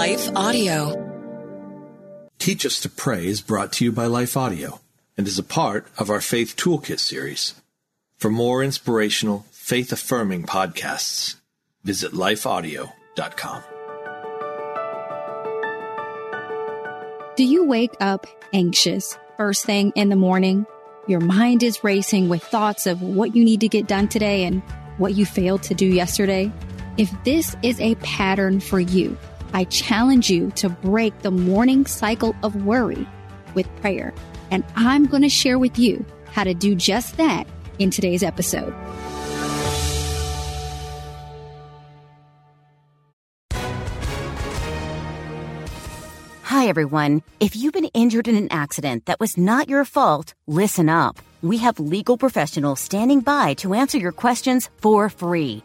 Life Audio. Teach Us to Pray is brought to you by Life Audio and is a part of our Faith Toolkit series. For more inspirational, faith affirming podcasts, visit lifeaudio.com. Do you wake up anxious first thing in the morning? Your mind is racing with thoughts of what you need to get done today and what you failed to do yesterday. If this is a pattern for you, I challenge you to break the morning cycle of worry with prayer. And I'm going to share with you how to do just that in today's episode. Hi, everyone. If you've been injured in an accident that was not your fault, listen up. We have legal professionals standing by to answer your questions for free.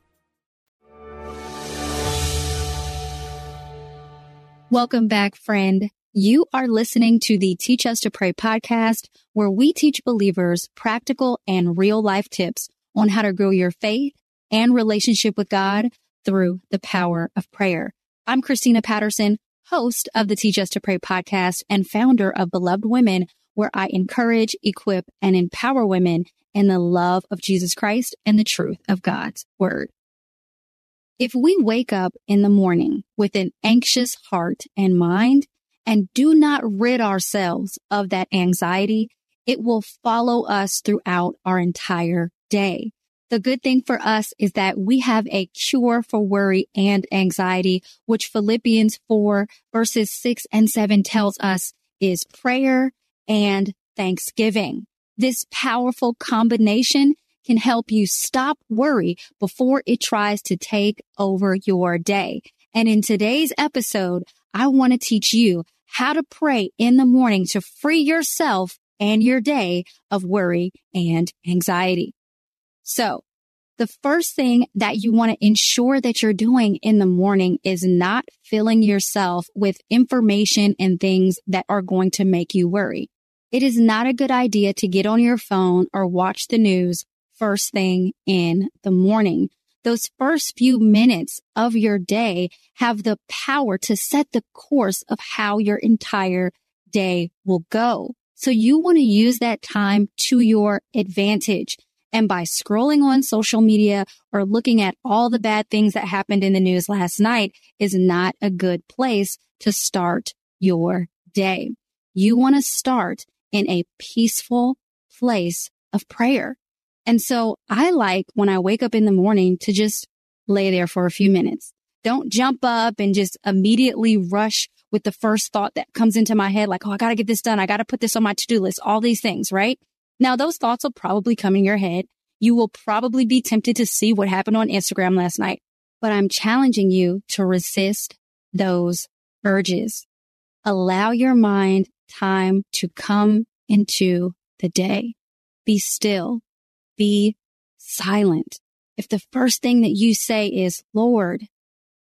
Welcome back, friend. You are listening to the Teach Us to Pray podcast, where we teach believers practical and real life tips on how to grow your faith and relationship with God through the power of prayer. I'm Christina Patterson, host of the Teach Us to Pray podcast and founder of Beloved Women, where I encourage, equip, and empower women in the love of Jesus Christ and the truth of God's word. If we wake up in the morning with an anxious heart and mind and do not rid ourselves of that anxiety, it will follow us throughout our entire day. The good thing for us is that we have a cure for worry and anxiety, which Philippians 4 verses 6 and 7 tells us is prayer and thanksgiving. This powerful combination can help you stop worry before it tries to take over your day. And in today's episode, I want to teach you how to pray in the morning to free yourself and your day of worry and anxiety. So the first thing that you want to ensure that you're doing in the morning is not filling yourself with information and things that are going to make you worry. It is not a good idea to get on your phone or watch the news first thing in the morning. Those first few minutes of your day have the power to set the course of how your entire day will go. So you want to use that time to your advantage. And by scrolling on social media or looking at all the bad things that happened in the news last night is not a good place to start your day. You want to start in a peaceful place of prayer. And so I like when I wake up in the morning to just lay there for a few minutes. Don't jump up and just immediately rush with the first thought that comes into my head, like, oh, I got to get this done. I got to put this on my to do list, all these things, right? Now, those thoughts will probably come in your head. You will probably be tempted to see what happened on Instagram last night, but I'm challenging you to resist those urges. Allow your mind time to come into the day. Be still. Be silent. If the first thing that you say is, Lord,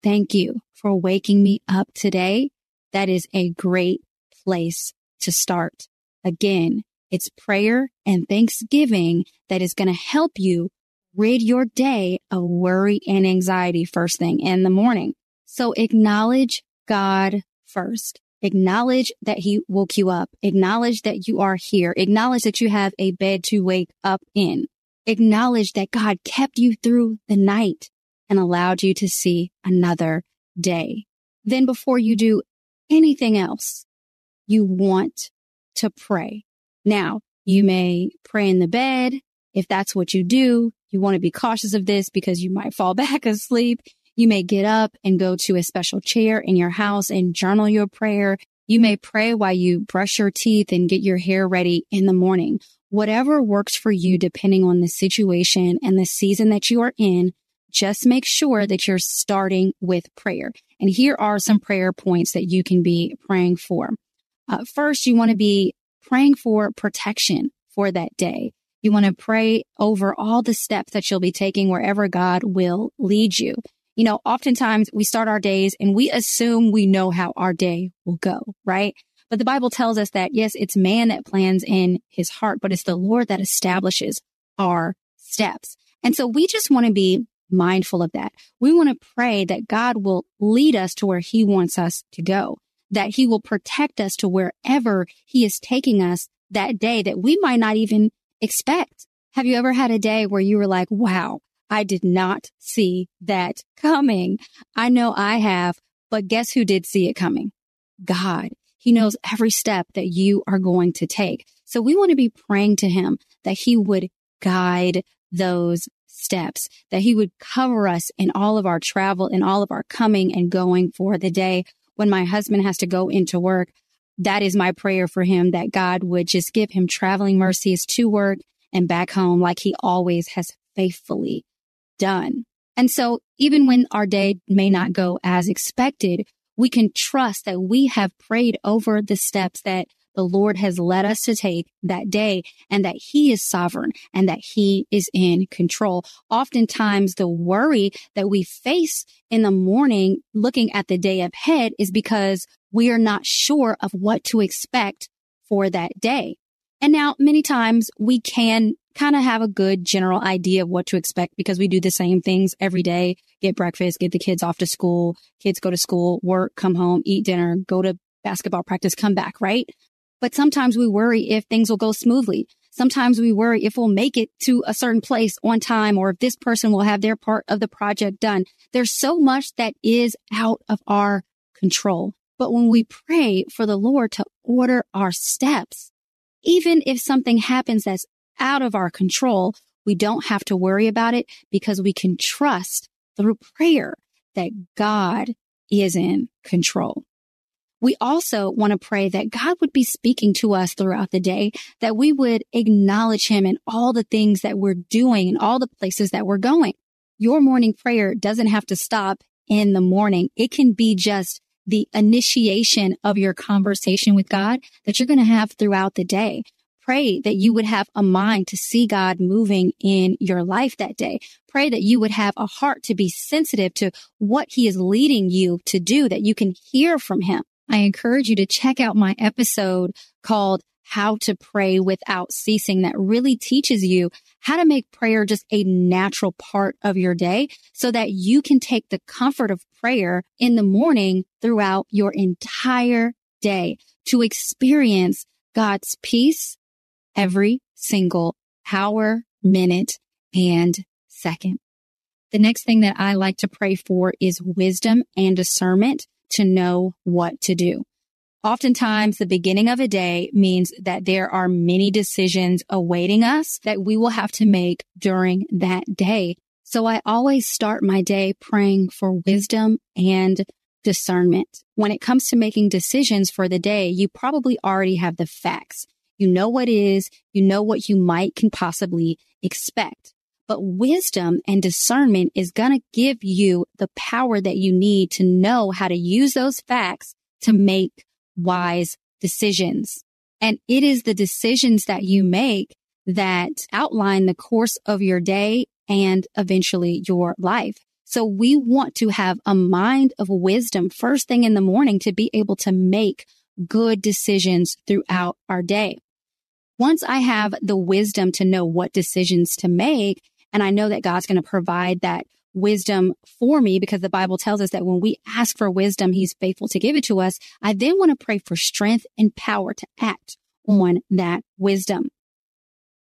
thank you for waking me up today, that is a great place to start. Again, it's prayer and thanksgiving that is going to help you rid your day of worry and anxiety first thing in the morning. So acknowledge God first. Acknowledge that he woke you up. Acknowledge that you are here. Acknowledge that you have a bed to wake up in. Acknowledge that God kept you through the night and allowed you to see another day. Then before you do anything else, you want to pray. Now, you may pray in the bed. If that's what you do, you want to be cautious of this because you might fall back asleep. You may get up and go to a special chair in your house and journal your prayer. You may pray while you brush your teeth and get your hair ready in the morning. Whatever works for you, depending on the situation and the season that you are in, just make sure that you're starting with prayer. And here are some prayer points that you can be praying for. Uh, first, you want to be praying for protection for that day. You want to pray over all the steps that you'll be taking wherever God will lead you. You know, oftentimes we start our days and we assume we know how our day will go, right? But the Bible tells us that yes, it's man that plans in his heart, but it's the Lord that establishes our steps. And so we just want to be mindful of that. We want to pray that God will lead us to where he wants us to go, that he will protect us to wherever he is taking us that day that we might not even expect. Have you ever had a day where you were like, wow, I did not see that coming? I know I have, but guess who did see it coming? God. He knows every step that you are going to take. So we want to be praying to him that he would guide those steps, that he would cover us in all of our travel in all of our coming and going for the day. When my husband has to go into work, that is my prayer for him that God would just give him traveling mercies to work and back home like he always has faithfully done. And so even when our day may not go as expected, we can trust that we have prayed over the steps that the Lord has led us to take that day and that he is sovereign and that he is in control. Oftentimes the worry that we face in the morning looking at the day ahead is because we are not sure of what to expect for that day. And now many times we can kind of have a good general idea of what to expect because we do the same things every day. Get breakfast, get the kids off to school, kids go to school, work, come home, eat dinner, go to basketball practice, come back, right? But sometimes we worry if things will go smoothly. Sometimes we worry if we'll make it to a certain place on time or if this person will have their part of the project done. There's so much that is out of our control. But when we pray for the Lord to order our steps, even if something happens that's out of our control, we don't have to worry about it because we can trust through prayer that God is in control. We also want to pray that God would be speaking to us throughout the day, that we would acknowledge him in all the things that we're doing and all the places that we're going. Your morning prayer doesn't have to stop in the morning. It can be just the initiation of your conversation with God that you're going to have throughout the day. Pray that you would have a mind to see God moving in your life that day. Pray that you would have a heart to be sensitive to what he is leading you to do, that you can hear from him. I encourage you to check out my episode called how to pray without ceasing that really teaches you how to make prayer just a natural part of your day so that you can take the comfort of prayer in the morning throughout your entire day to experience God's peace every single hour, minute, and second. The next thing that I like to pray for is wisdom and discernment to know what to do. Oftentimes the beginning of a day means that there are many decisions awaiting us that we will have to make during that day. So I always start my day praying for wisdom and discernment. When it comes to making decisions for the day, you probably already have the facts. You know what is, you know what you might can possibly expect. But wisdom and discernment is going to give you the power that you need to know how to use those facts to make wise decisions. And it is the decisions that you make that outline the course of your day and eventually your life. So we want to have a mind of wisdom first thing in the morning to be able to make good decisions throughout our day. Once I have the wisdom to know what decisions to make, and I know that God's going to provide that wisdom for me because the Bible tells us that when we ask for wisdom, he's faithful to give it to us. I then want to pray for strength and power to act on that wisdom.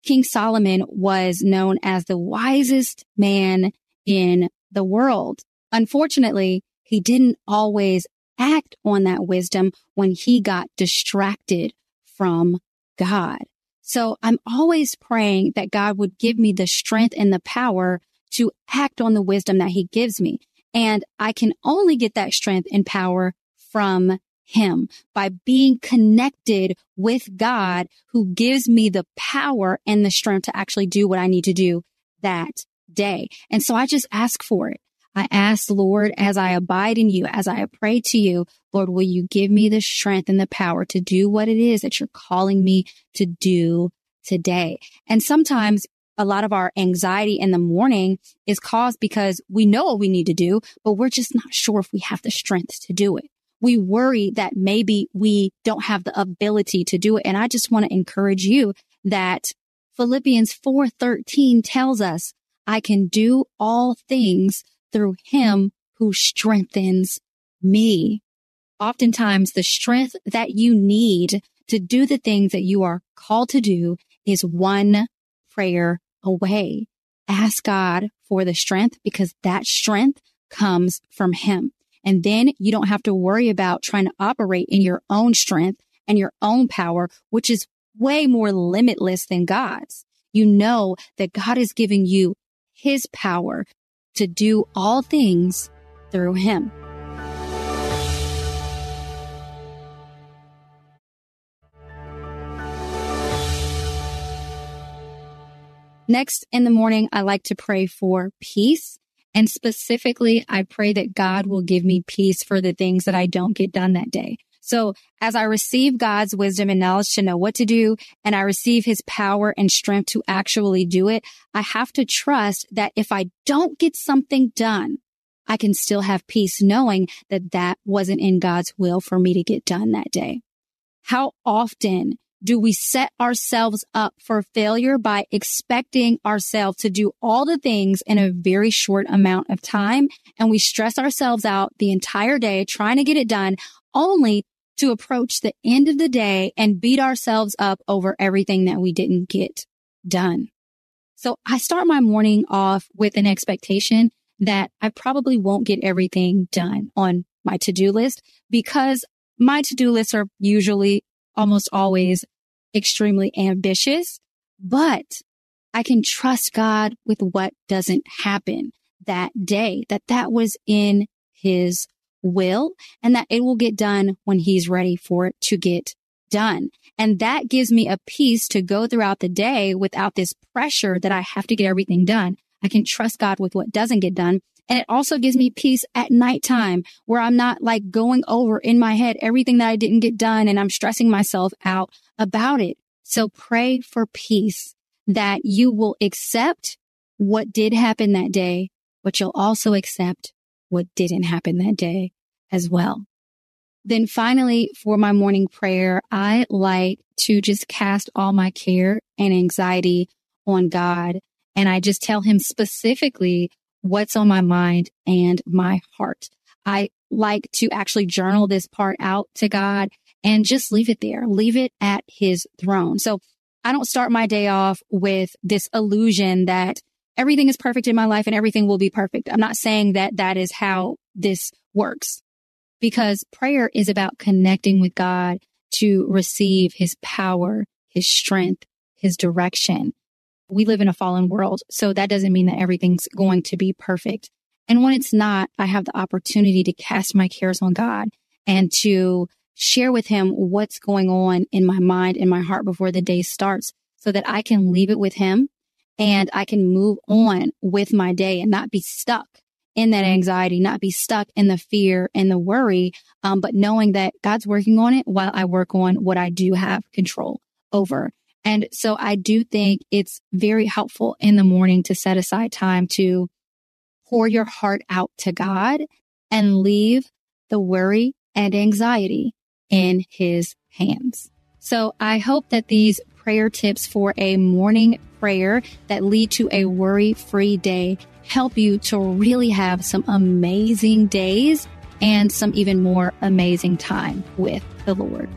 King Solomon was known as the wisest man in the world. Unfortunately, he didn't always act on that wisdom when he got distracted from God. So I'm always praying that God would give me the strength and the power to act on the wisdom that he gives me. And I can only get that strength and power from him by being connected with God who gives me the power and the strength to actually do what I need to do that day. And so I just ask for it. I ask, Lord, as I abide in you, as I pray to you, Lord, will you give me the strength and the power to do what it is that you're calling me to do today? And sometimes a lot of our anxiety in the morning is caused because we know what we need to do, but we're just not sure if we have the strength to do it. We worry that maybe we don't have the ability to do it. And I just want to encourage you that Philippians 4:13 tells us, I can do all things through him who strengthens me. Oftentimes the strength that you need to do the things that you are called to do is one prayer away. Ask God for the strength because that strength comes from him. And then you don't have to worry about trying to operate in your own strength and your own power, which is way more limitless than God's. You know that God is giving you his power to do all things through him. Next in the morning, I like to pray for peace. And specifically, I pray that God will give me peace for the things that I don't get done that day. So as I receive God's wisdom and knowledge to know what to do, and I receive his power and strength to actually do it, I have to trust that if I don't get something done, I can still have peace knowing that that wasn't in God's will for me to get done that day. How often do we set ourselves up for failure by expecting ourselves to do all the things in a very short amount of time? And we stress ourselves out the entire day trying to get it done only to approach the end of the day and beat ourselves up over everything that we didn't get done. So I start my morning off with an expectation that I probably won't get everything done on my to-do list because my to-do lists are usually almost always extremely ambitious, but I can trust God with what doesn't happen that day, that that was in his will and that it will get done when he's ready for it to get done. And that gives me a peace to go throughout the day without this pressure that I have to get everything done. I can trust God with what doesn't get done. And it also gives me peace at nighttime where I'm not like going over in my head everything that I didn't get done and I'm stressing myself out about it. So pray for peace that you will accept what did happen that day, but you'll also accept what didn't happen that day as well. Then finally, for my morning prayer, I like to just cast all my care and anxiety on God. And I just tell him specifically what's on my mind and my heart. I like to actually journal this part out to God and just leave it there, leave it at his throne. So I don't start my day off with this illusion that everything is perfect in my life and everything will be perfect. I'm not saying that that is how this works because prayer is about connecting with God to receive his power, his strength, his direction. We live in a fallen world, so that doesn't mean that everything's going to be perfect. And when it's not, I have the opportunity to cast my cares on God and to share with him what's going on in my mind and my heart before the day starts so that I can leave it with him and I can move on with my day and not be stuck in that anxiety, not be stuck in the fear and the worry, um, but knowing that God's working on it while I work on what I do have control over. And so I do think it's very helpful in the morning to set aside time to pour your heart out to God and leave the worry and anxiety in his hands. So I hope that these prayer tips for a morning prayer that lead to a worry free day help you to really have some amazing days and some even more amazing time with the Lord.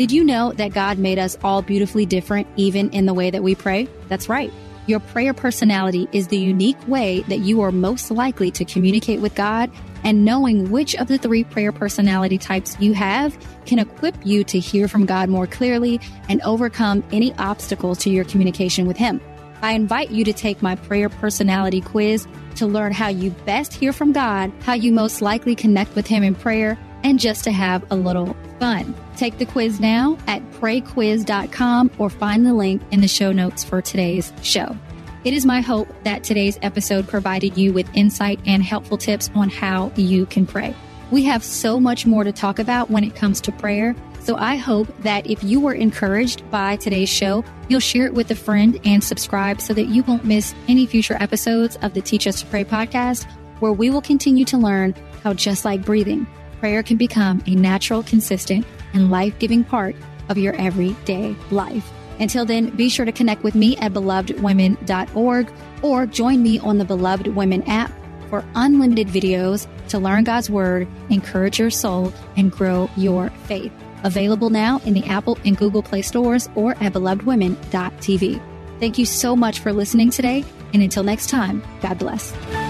Did you know that God made us all beautifully different, even in the way that we pray? That's right. Your prayer personality is the unique way that you are most likely to communicate with God and knowing which of the three prayer personality types you have can equip you to hear from God more clearly and overcome any obstacles to your communication with Him. I invite you to take my prayer personality quiz to learn how you best hear from God, how you most likely connect with Him in prayer, and just to have a little fun. Take the quiz now at prayquiz.com or find the link in the show notes for today's show. It is my hope that today's episode provided you with insight and helpful tips on how you can pray. We have so much more to talk about when it comes to prayer. So I hope that if you were encouraged by today's show, you'll share it with a friend and subscribe so that you won't miss any future episodes of the Teach Us to Pray podcast, where we will continue to learn how just like breathing, prayer can become a natural, consistent, and life giving part of your everyday life. Until then, be sure to connect with me at belovedwomen.org or join me on the Beloved Women app for unlimited videos to learn God's Word, encourage your soul, and grow your faith. Available now in the Apple and Google Play stores or at belovedwomen.tv. Thank you so much for listening today, and until next time, God bless.